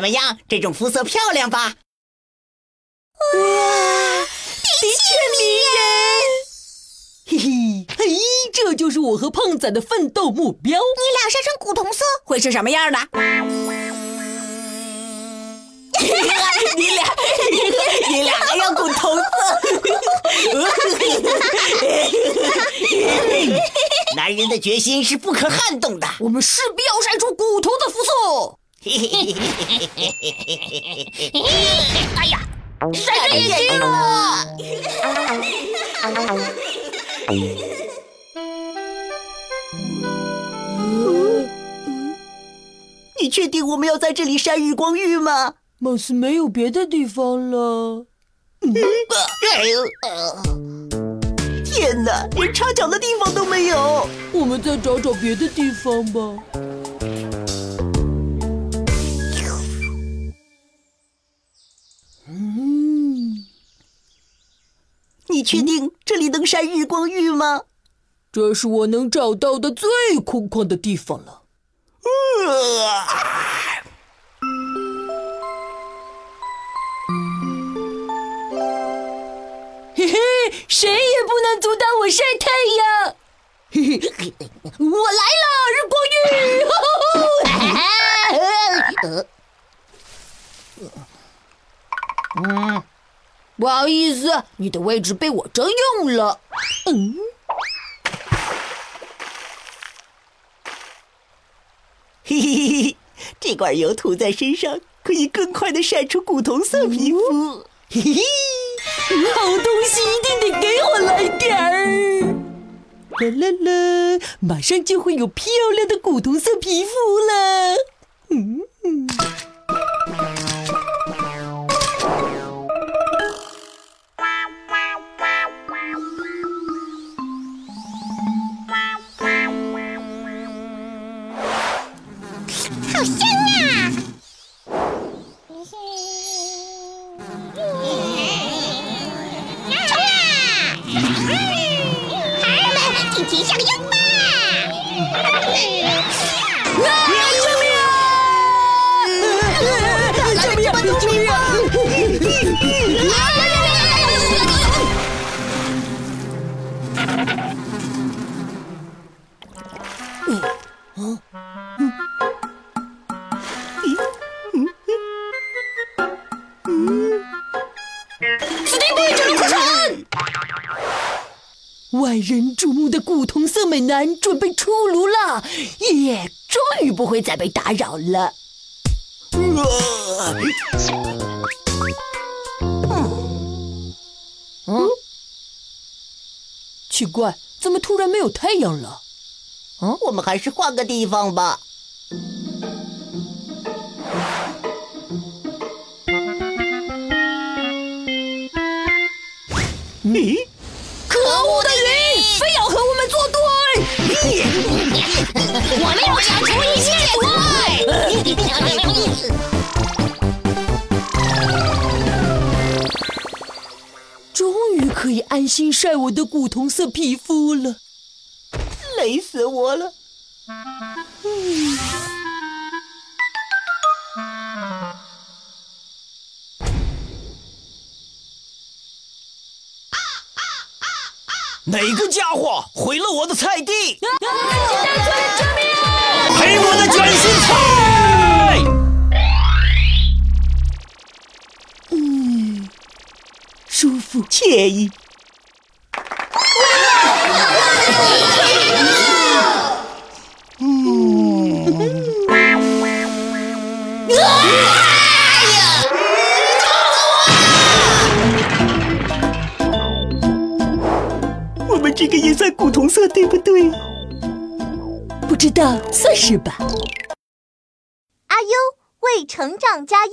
怎么样？这种肤色漂亮吧？哇，的确迷人！嘿嘿，嘿，这就是我和胖仔的奋斗目标。你俩晒成古铜色会是什么样的？你俩，你俩还要古铜色？男人的决心是不可撼动的。我们势必要晒出古铜的肤色。哎呀，晒着眼睛了！你确定我们要在这里晒日光浴吗？貌似没有别的地方了。天哪，连插脚的地方都没有。我们再找找别的地方吧。你确定这里能晒日光浴吗？这是我能找到的最空旷的地方了。嘿嘿，谁也不能阻挡我晒太阳！嘿嘿，我来了，日光浴！嗯，不好意思，你的位置被我征用了。嗯。嘿嘿嘿嘿，这罐油涂在身上，可以更快的晒出古铜色皮肤。嘿嘿。好东西一定得给我来点儿！啦啦啦，马上就会有漂亮的古铜色皮肤了。嗯提向右吧！啊！救命啊！救命！救命！万人瞩目的古铜色美男准备出炉了，耶！终于不会再被打扰了。嗯，奇怪，怎么突然没有太阳了？嗯，我们还是换个地方吧。咦？可恶的云，非要和我们作对！我们要铲除一切怪！终于可以安心晒我的古铜色皮肤了，累死我了！哪个家伙毁了我的菜地？救命！赔我的卷心菜！嗯，舒服惬意。色，对不对？不知道，算是吧。阿优为成长加油。